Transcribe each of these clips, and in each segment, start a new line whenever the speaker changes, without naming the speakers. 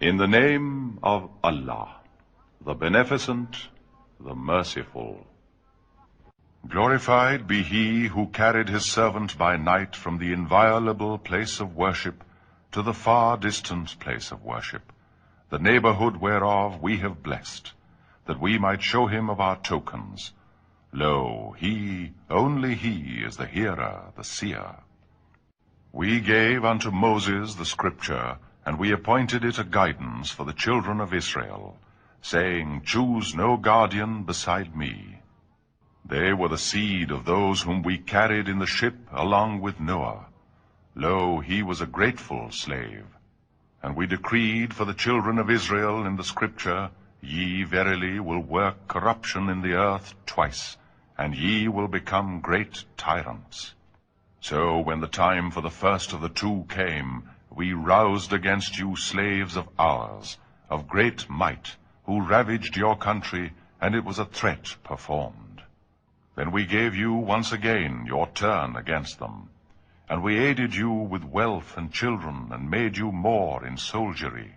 In the name of Allah, the Beneficent, the Merciful. Glorified be He who carried His servant by night from the inviolable place of worship to the far distant place of worship, the neighborhood whereof we have blessed, that we might show Him of our tokens. Lo, He, only He, is the Hearer, the Seer. We gave unto Moses the Scripture, and we appointed it a guidance for the children of Israel, saying, Choose no guardian beside me. They were the seed of those whom we carried in the ship along with Noah. Lo, he was a grateful slave. And we decreed for the children of Israel in the scripture, Ye verily will work corruption in the earth twice, and ye will become great tyrants. So when the time for the first of the two came, we against great might who ر countries against children made you more انجریگ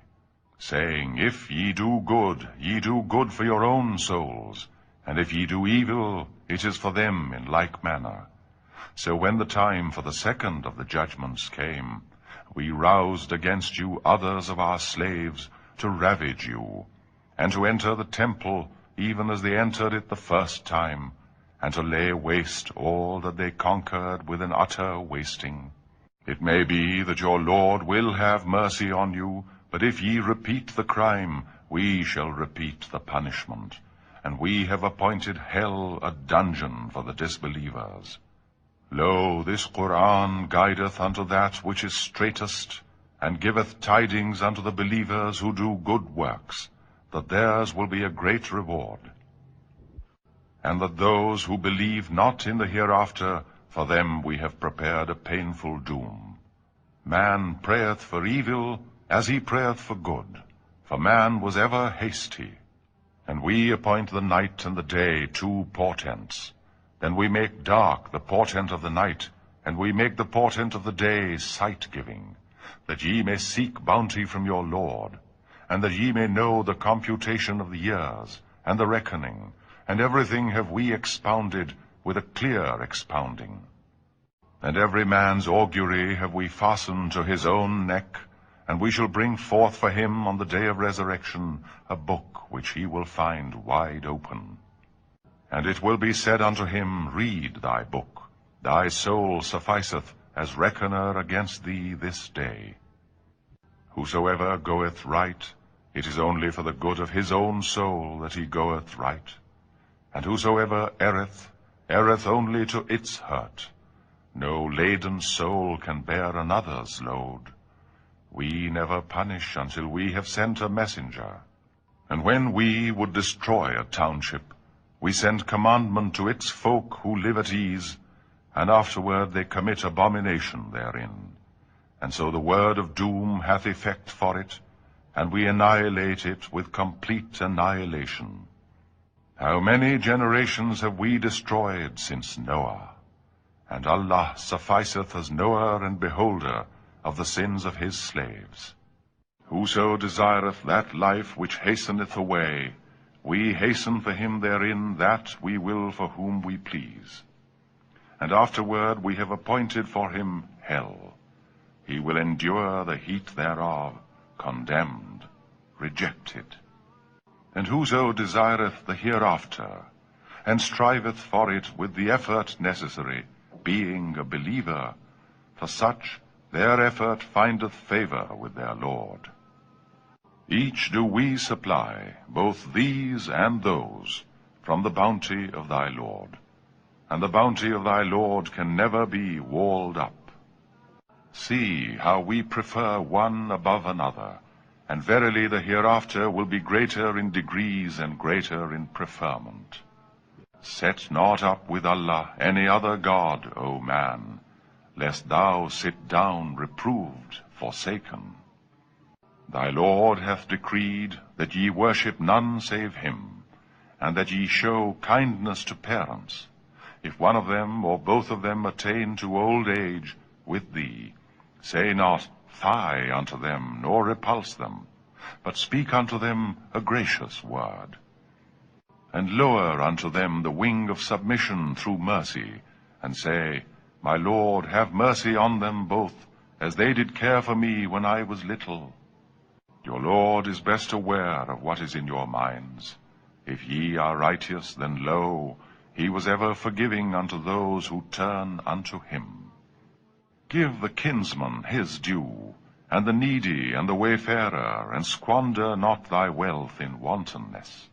do go do good for you rose and you do ill is for them in like manner so when the time for the second of the judgment we rouse against you other the ٹرنٹر first wasting it may be that your love mercy on you but if you repeat the crime we shall repeat the punishment and we heat اڈ ہیلجن for the disbeliever pain main E ways head for main was ever day ٹوپورٹینٹس book which will find wide open جرڈ when we وا township We send commandment to its folk who live at ease, and afterward they commit abomination therein. And so the word of doom hath effect for it, and we annihilate it with complete annihilation. How many generations have we destroyed since Noah? And Allah sufficeth as knower and beholder of the sins of his slaves. Whoso desireth that life which hasteneth away, vision for her will for whom we please afterward for hell and condemned reject and who Zair after and strive with for it with effort necessary being a believer for such درفرڈ favour with their لاڈ Each do we supply, both these and those, from the bounty of thy Lord. And the bounty of thy Lord can never be walled up. See how we prefer one above another, and verily the hereafter will be greater in degrees and greater in preferment. Set not up with Allah any other God, O man, lest thou sit down reproved, forsaken. Through mercy on them both me one I was ل Your Lord is best aware of what is in your minds. If ye are righteous, then lo, he was ever forgiving unto those who turn unto him. Give the kinsman his due, and the needy, and the wayfarer, and squander not thy wealth in wantonness.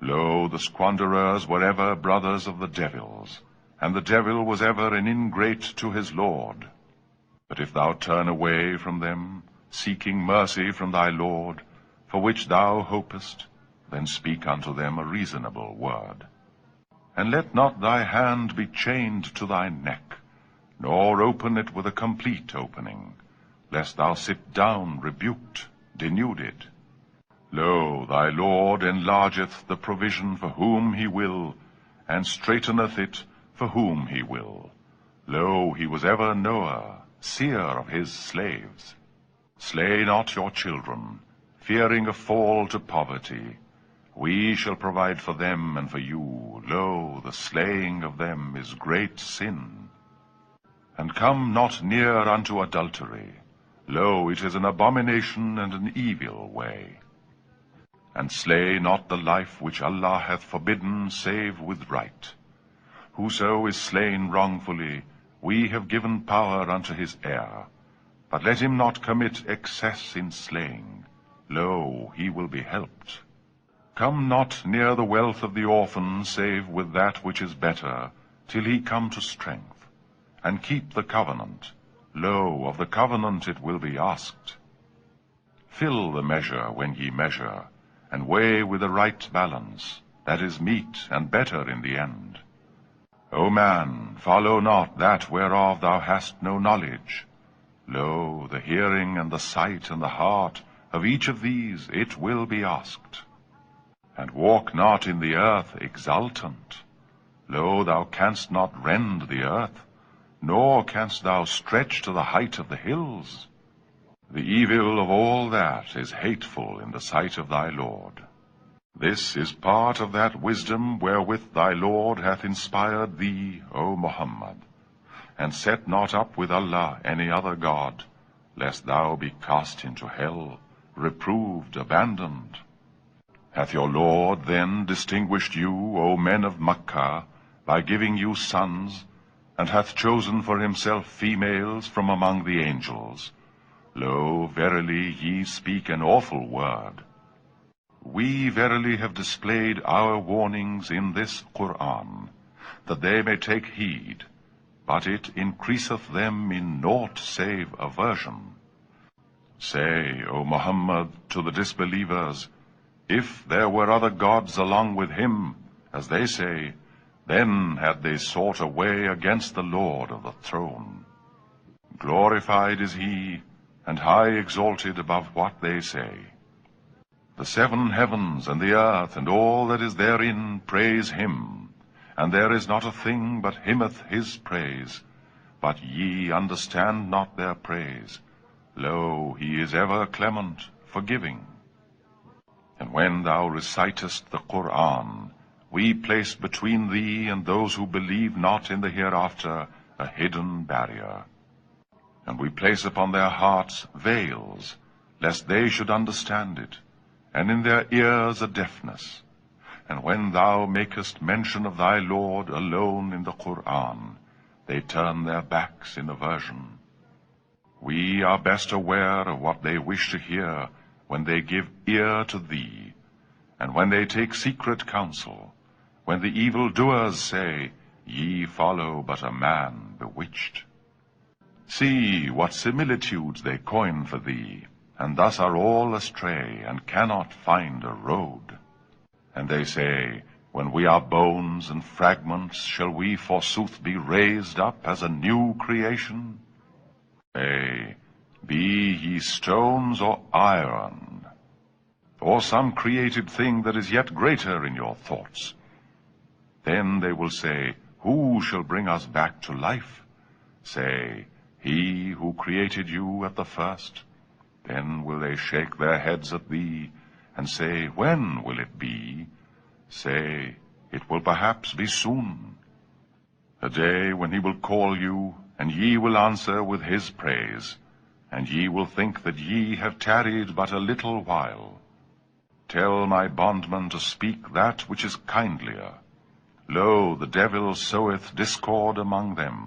Lo, the squanderers were ever brothers of the devils, and the devil was ever an ingrate to his Lord. But if thou turn away from them, seeking mercy from thy load for which the ہوائی hand be chained to thy neck set down ریب ڈینڈ lo the load and lot the provision for whom will and اسٹریٹنٹ for he will lo he was ever knower of ہزار children fearing a fault poverty we shall provide for them and for you lo داگ this great sin come not near we have given power ویلفن save with which is بیٹرنٹ will be ask full the measure when he measure and weigh وا right balance that and better follow not the Hess no knowledge lo the hearing and that and the heart reach of these it will be asked and walk not انتھ ایگز lo thou can the earth no کیس thou stretch the his the wait heat full that of the Lord this is part of wisdom Y لوار inspire thee O Muhammad and set not up with Allah any other God, lest thou be cast into hell, reproved, abandoned. Hath your Lord then distinguished you, O men of Makkah, by giving you sons, and hath chosen for himself females from among the angels. Lo, verily ye speak an awful word. We verily have displayed our warnings in this Qur'an, that they may take heed, گزنگ then the way against Lord of the throne glorified what they C دیکھنٹ thing but freeze but understand not do he not in after barrier we پن دیا heart veils understand and Anas a when دیک mentioned we are بیسٹر what they where when they گی take secret band see what سیملیٹ this are all کی road they say when we are بیکمنٹ shall we forsooth be raised اپرن or say when will it be will پرائل my bond من to speak this lo this discard among them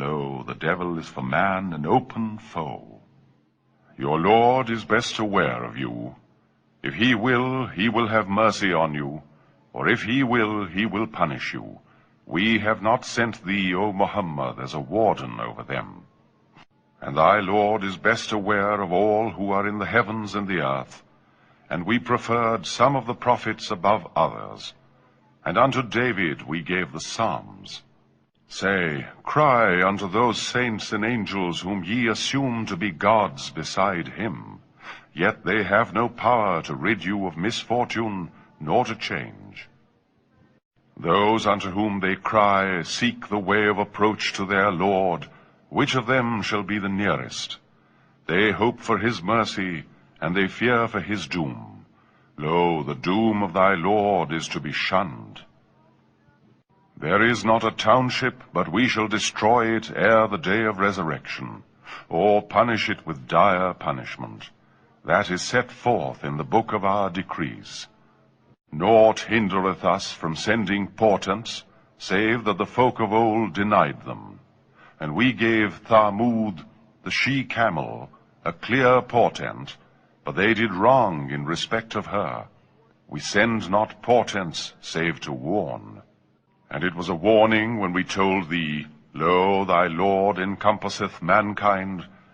lo the devil is fan and open فو your lower you some of the prophets lid be nearest درسی and the fair there is not town ship but we shall ڈیسٹر day of resurrection punishment book اب آ decrease note hand from sending راگ respect not portent save ٹوڈ it was a warning the mankind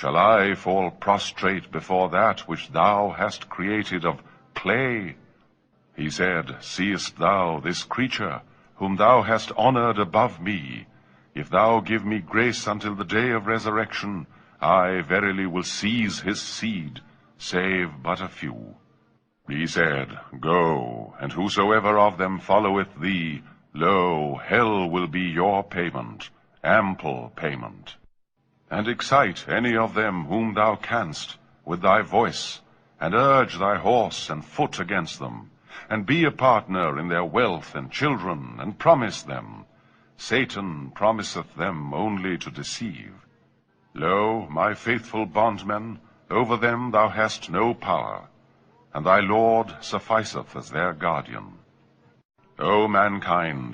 shall I doubt Cs thou there doubt meat thou give me گریسل day I verily will Cs his sad save but go and follow ویت دیل will be M fort guard meant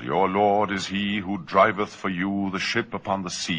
your load is he ship upon the sea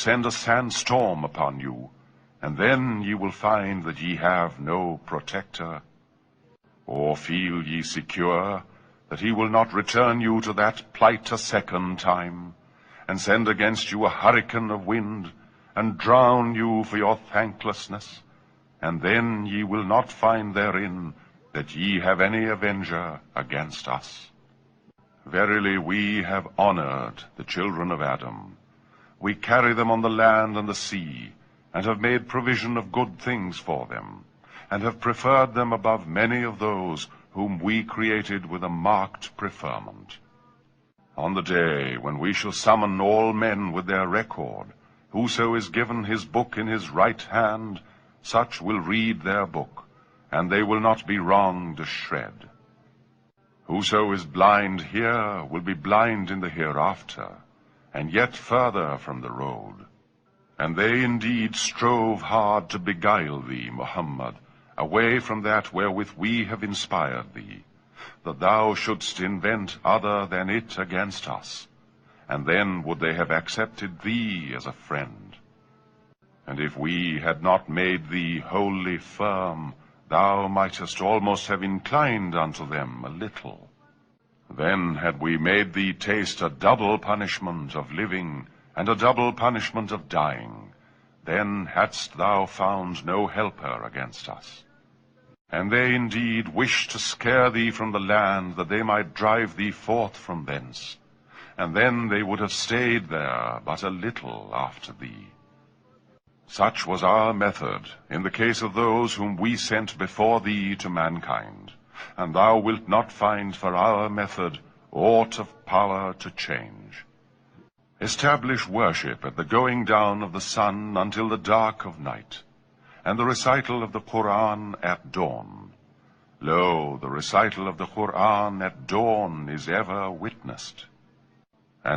send سٹ upon you and then you will find no protect send against York drowned you یورکل against verily we've honoured the children ویڈم land sad made پرویژنڈ given book Anas right hand such will read the book and they will not be wrong the شریڈ is blind be bind after rooted the Muhammad away then it's against the S a Wade not made دی ہوئی land the وزر lifter the such وازڈ in Das of دینٹ بین کا خوران رسڈ and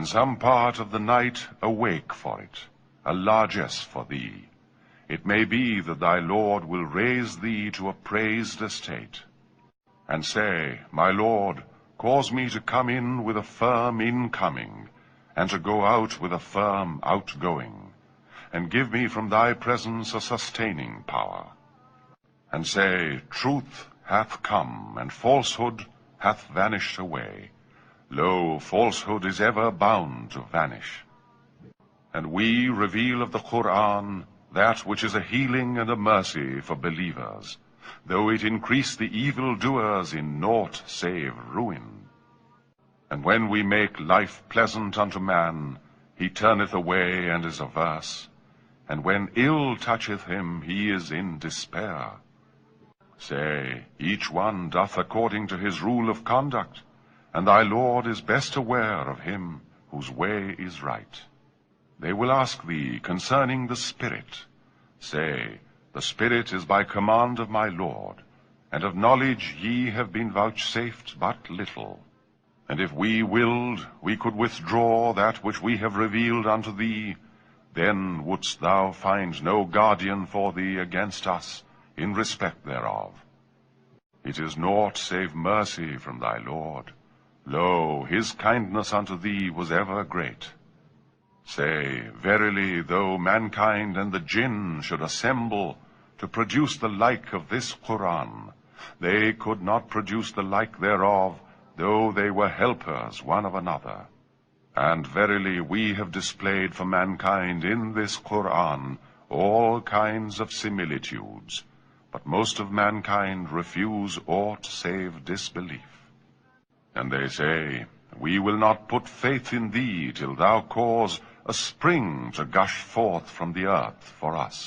some part of the night awake for it's for that me be will raise the to اپٹ خور on this a healing message for believers S not save road when we make life pleasant one dish according to his رولڈکٹ and I love this best where of his way is right the will asking the spirit C spirit is by command of my Lord and knowledge you ہیٹل no guardian for دگینسٹ ریسپیکٹرڈ was ever greatly mankind جن should امبل to produce the like this Quran the could not produce the like there of those one اوڈ verily we have display mankind Quran's of similitude but most of mankind refuse O save dish blue we will not put faith in دیل the کوزرگ gush forth from the earth for us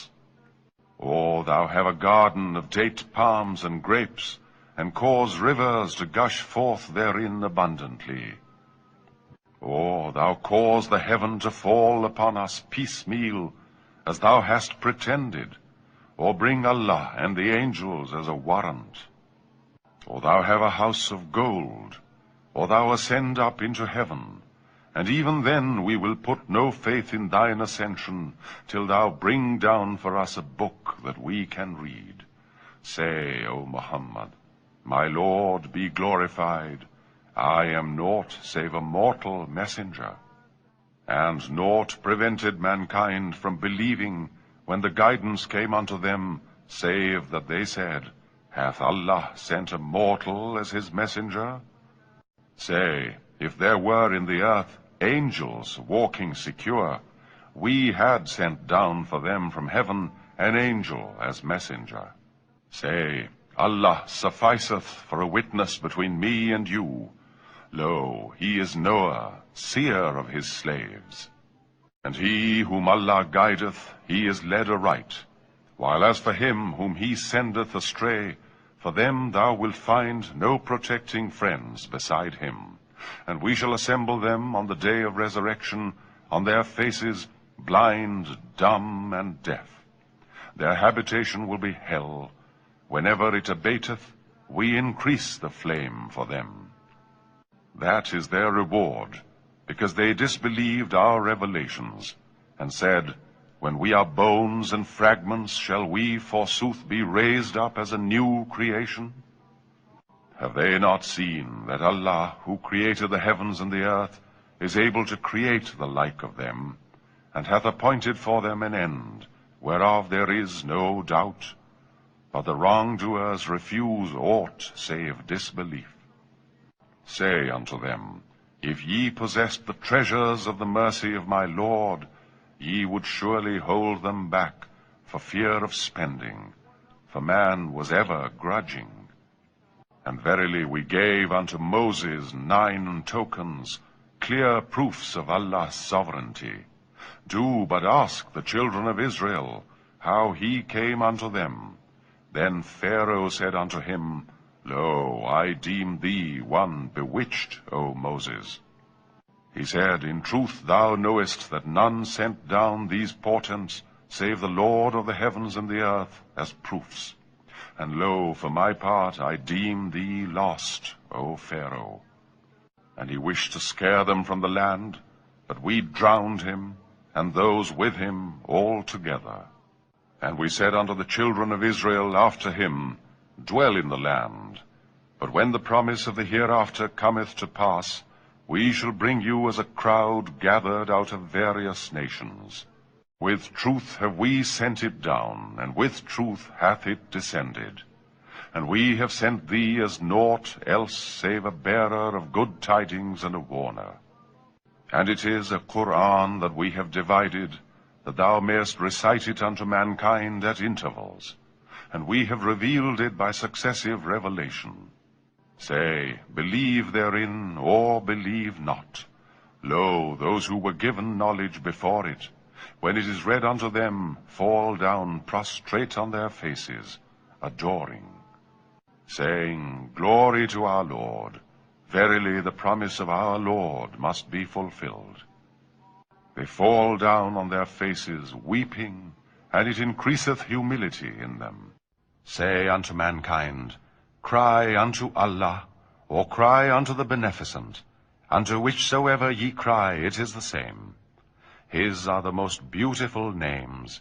guard date forms and grapes Allah gold O thou and up and even then we will پو faith انا ascension till thou bring down فارک we can read C Muhammad my load be glorified I am not save a mortal messenger mortal secure we had sent down for the from heaven جر اللہ د will find no protect friend hand we shall them on the day of resurrection blind dumb and deaf better ways the for them this there reward because they ڈسبیلیوشنس be raised upon seen Allah درتھ is able of them and upped for them an and where of there is no doubt rows refuse dish blue C on to them if یوزرائی lord you would surely ہو back for fear of spending ف man was ever grudging give on to Moses as nine tokens clear proofs of Allah sovereignty children how him on to them then to Hyde down from the land we drowned her چلڈر land bring you as a crowd gathered out various view we sent it down ووتھ descended and we heat the as not L save اےر گڈنگ knowledge when فالسٹریٹ گلورڈ verily the promise must be found face weep سیونڈنٹ same his are the most بےمس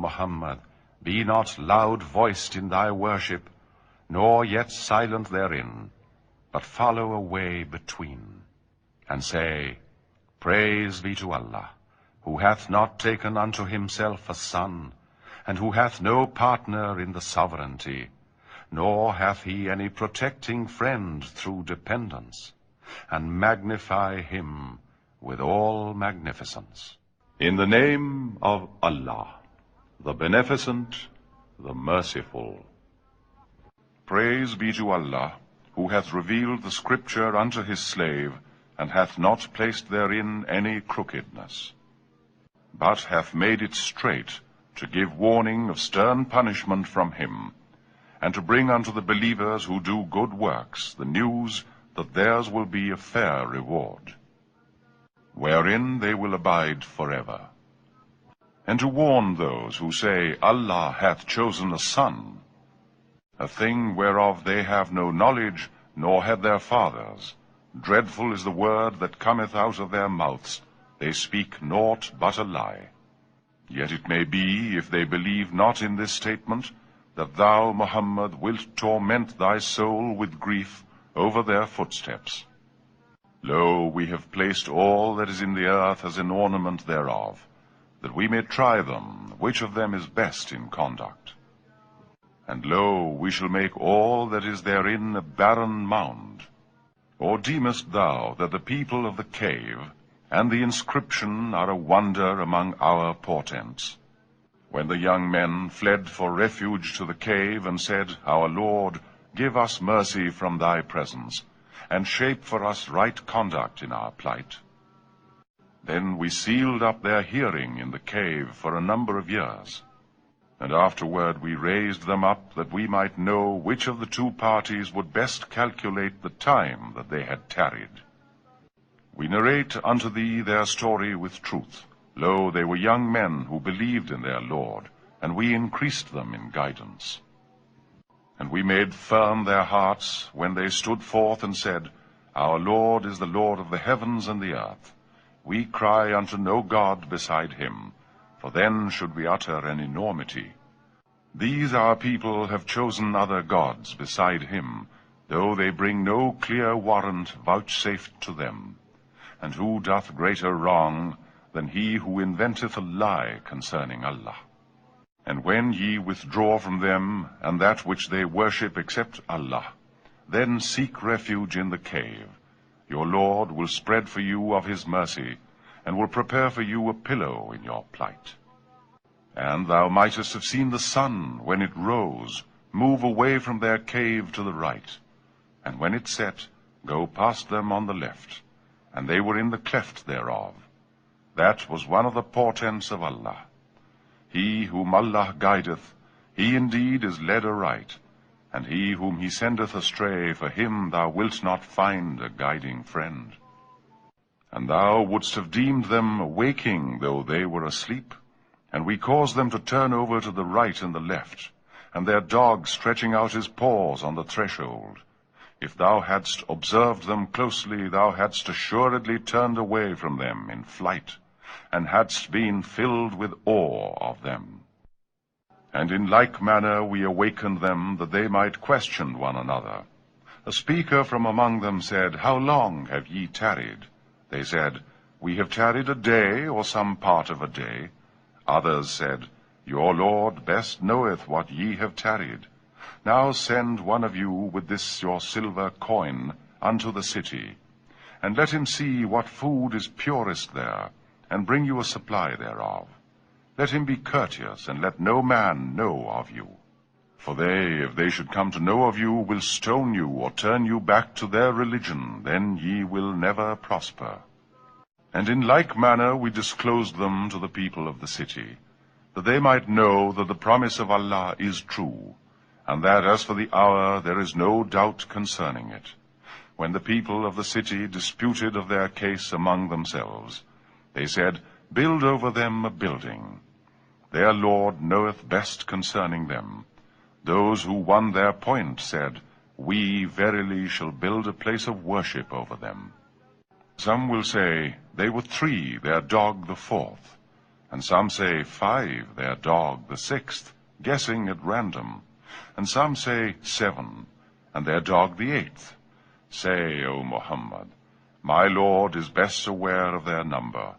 محمد be not loud voiced in there worship know yet silent follow a way between ٹیکنف son and who has no partner no head through dependence and magnify ہیگنیفیسنس int مسل پر news there will be a we are in they will abide for ever to warn دلہ he son thing where of they have no knowledge know had there father dread فلتھ lie yet it may be if they believe not in this statement Muhammad will to meant the cell with grief over there foot steps a ornament we may try them which of them is best induct And lo, we shall make all that is therein a barren mound. Or deemest thou that the people of the cave and the inscription are a wonder among our portents? When the young men fled for refuge to the cave and said, Our Lord, give us mercy from thy presence, and shape for us right conduct in our plight. Then we sealed up their hearing in the cave for a number of years. Lord and ویزڈ ویس to said O Lord is the Lord of داوینز we cry to no god beside her then should be utter an نو مٹی these are people other god beside her clear warrant safe to them and who ڈرٹر wrong دین ہیتھ ڈر from them and that worship except Allah then seek refuge in load will spread for you of his message and will prepare for you a pillow in your plight. And thou mightest have seen the sun, when it rose, move away from their cave to the right, and when it set, go past them on the left, and they were in the cleft thereof. That was one of the portents of Allah. He whom Allah guideth, he indeed is led aright, and he whom he sendeth astray, for him thou wilt not find a guiding friend.' From among set how long day or day other your love it what you have tarried now send one of you with this your silver coin the city and let see what food is purest and bring you are supply the cut yes and let no man know of you religion you will never پرائک manner Vipul of the سیٹیس Allah is true and for دور there is no doubt concerning it when the people of the city ڈسپیوٹرس among them cell this build over them building they are lord know best concerning them point set we verily shall build of worship some will C three they are dog the fourth some say five they are dog guessing it random some say seven they are dog the at save Muhammad my lord is best aware number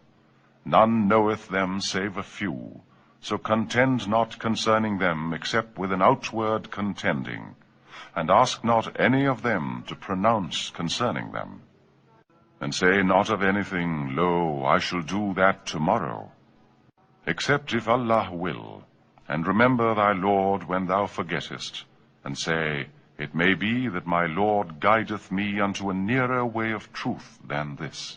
none know they few So contend not concerning them, except with an outward contending, and ask not any of them to pronounce concerning them. And say not of anything, Lo, I shall do that tomorrow, except if Allah will, and remember thy Lord when thou forgettest, and say, It may be that my Lord guideth me unto a nearer way of truth than this.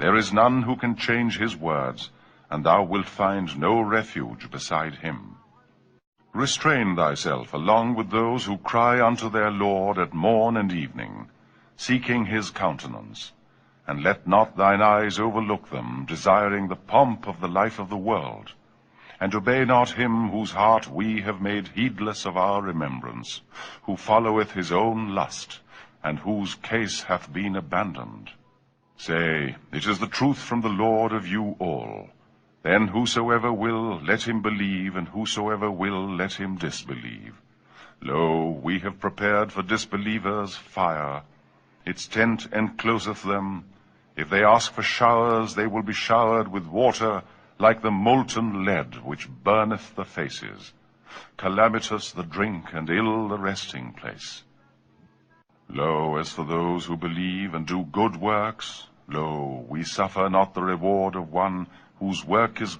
There is none ہین change his Y will find no refuge to decide at morn and even سیکنٹنس not dies over look them ڈیزائروت his honest and bad Say, it is the truth from the Lord of you all. Then whosoever will, let him believe, and whosoever will, let him disbelieve. Lo, we have prepared for disbelievers fire. Its tent encloseth them. If they ask for showers, they will be showered with water, like the molten lead which burneth the faces. Calamitous the drink, and ill the resting place. Lo as those lo we سفر armlets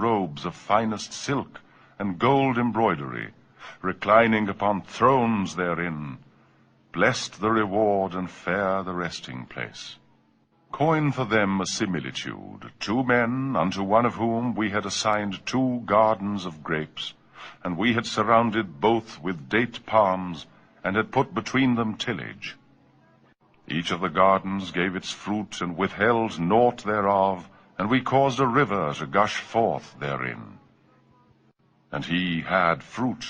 robe fine silk and gold reclining upon through they are in bliss the resting place سیملیٹ سراڈیڈ each of the gardens we کس gush forth fruit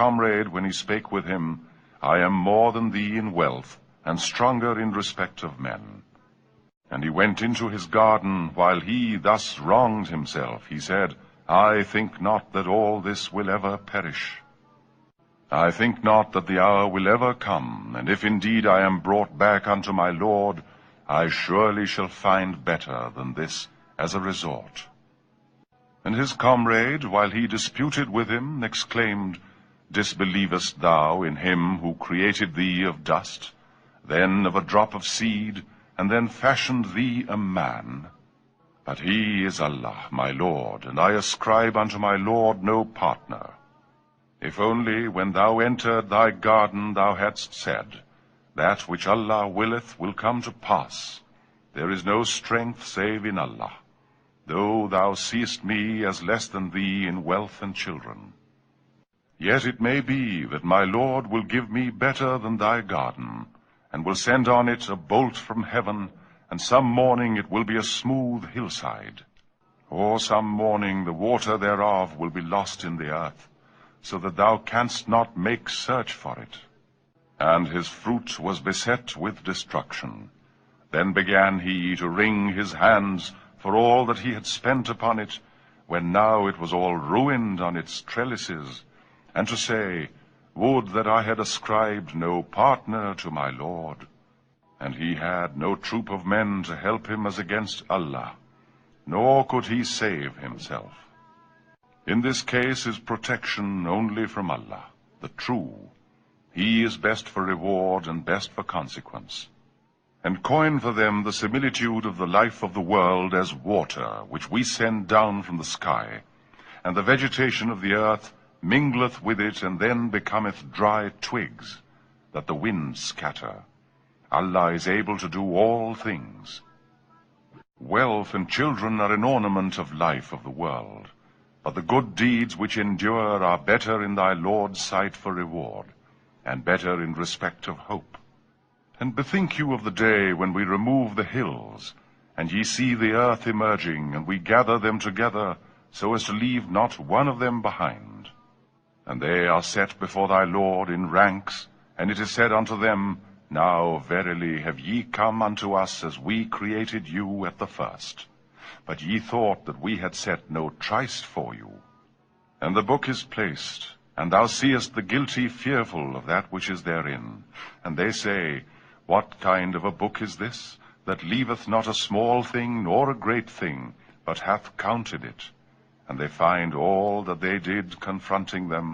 comrade وینک Vim I am more than wealth and stronger respect men you went Anas garden while he this wrong help I not دل پیر dead I am brought back to my lord I surely shall find better than this as a while he dispute with held dish believes thou انٹڈ dust drop of seed and then fashion we a man Allah partner دارڈ set دلہ well will come to fast there is no strength save انہ those than wealth children yes it may be with my lord will give me better than thy garden and will send on it a bolt from heaven, and some morning it will be a smooth hillside. Or some morning the water thereof will be lost in the earth, so that thou canst not make search for it. And his fruit was beset with destruction. Then began he to wring his hands for all that he had spent upon it, when now it was all ruined on its trellises, and to say, would درسکرائب no پارٹنرشنلی from Allah the true he is best for reward and best for consequence and for them the سیلوڈ of the life of داڈ as water which we send down from the sky and the vegetation of the earth mingles with its and then become it dry twigs Allah is able good deed which اینڈرڈ sight Ford and better you of the day when remove the hills and you see داجنگ leave not one of them behind first but you thought we'd set no ٹرائیس for you and the paced Gul fearful this then they say اور great thing but had it find them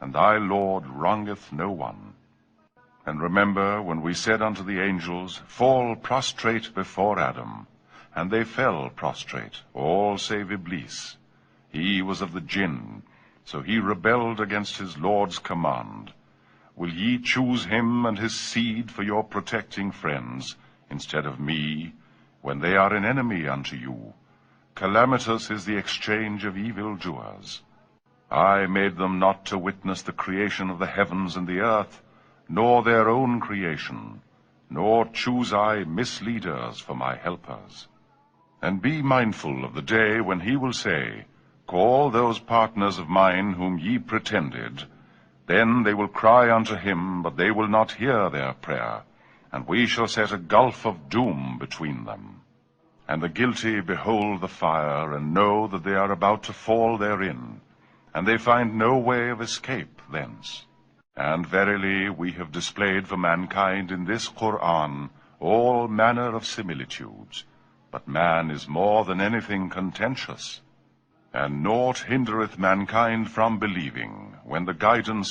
and I lord wrong no one remember jinn so held against his Lords command well you choose hand his seed for your protecting friends in no choose I miss leader for my helpers and be mindful of the day when he'll say partners of mind whom had then they will cry on term but they will not hear we show set gulf of doom between them guilty find more than any things note hand with مین کا guidance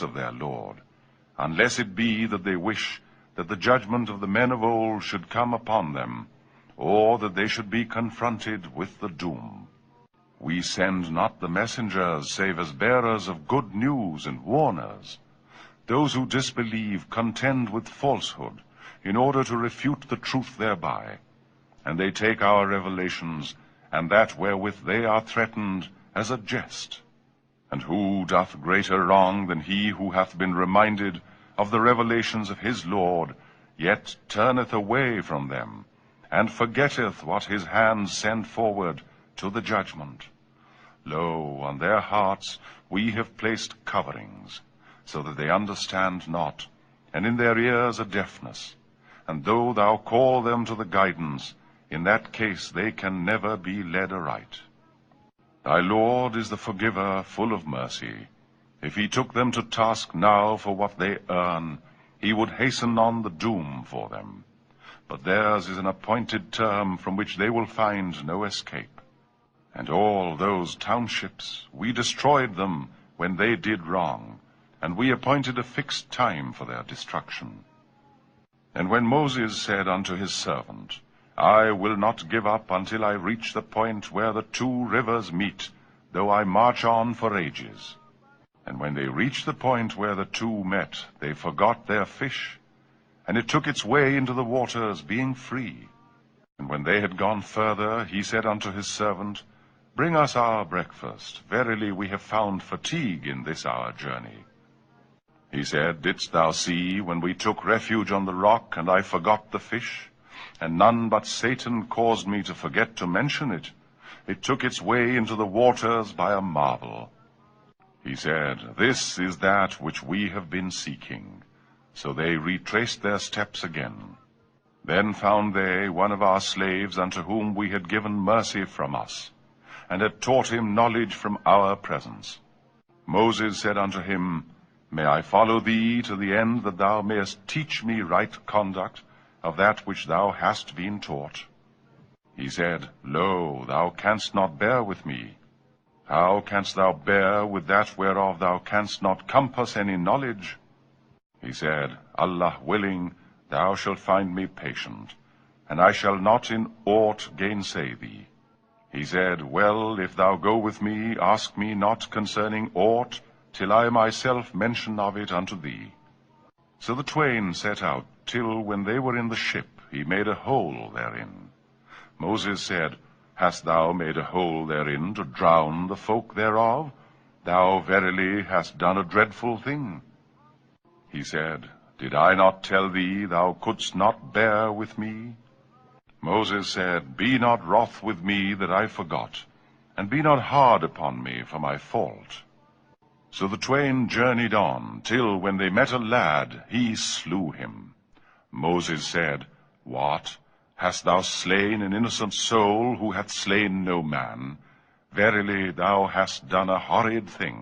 there lord less it be wish judgment of the meant شام upon شیفرنٹ good news greater wrong then head ریولیشنسٹینڈ not Anders them to the guide case they can never be led right the lord is the forgiver full of mercy fix time for there destruction see وینک reef on the rock آئیٹ find none button get to mention waters He said, This is that which we have been seeking. So they retraced their steps again. Then found they one of our slaves unto whom we had given mercy from us, and had taught him knowledge from our presence. Moses said unto him, May I follow thee to the end that thou mayest teach me right conduct of that which thou hast been taught? He said, Lo, thou canst not bear with me. ہاؤنس the bear of thou کی knowledge has year Allah the how shined me patient گئی دِی زیر well if thou go with me ask me not concerning aught tie myself mention of it thee so the twain set out till when they were شی میرے whole where Hast thou made a hole therein to drown the folk thereof? Thou verily hast done a dreadful thing. He said, Did I not tell thee thou couldst not bear with me? Moses said, Be not wroth with me that I forgot, and be not hard upon me for my fault. So the twain journeyed on, till when they met a lad, he slew him. Moses said, What? Hast thou slain an innocent soul who hath slain no man? Verily thou hast done a horrid thing.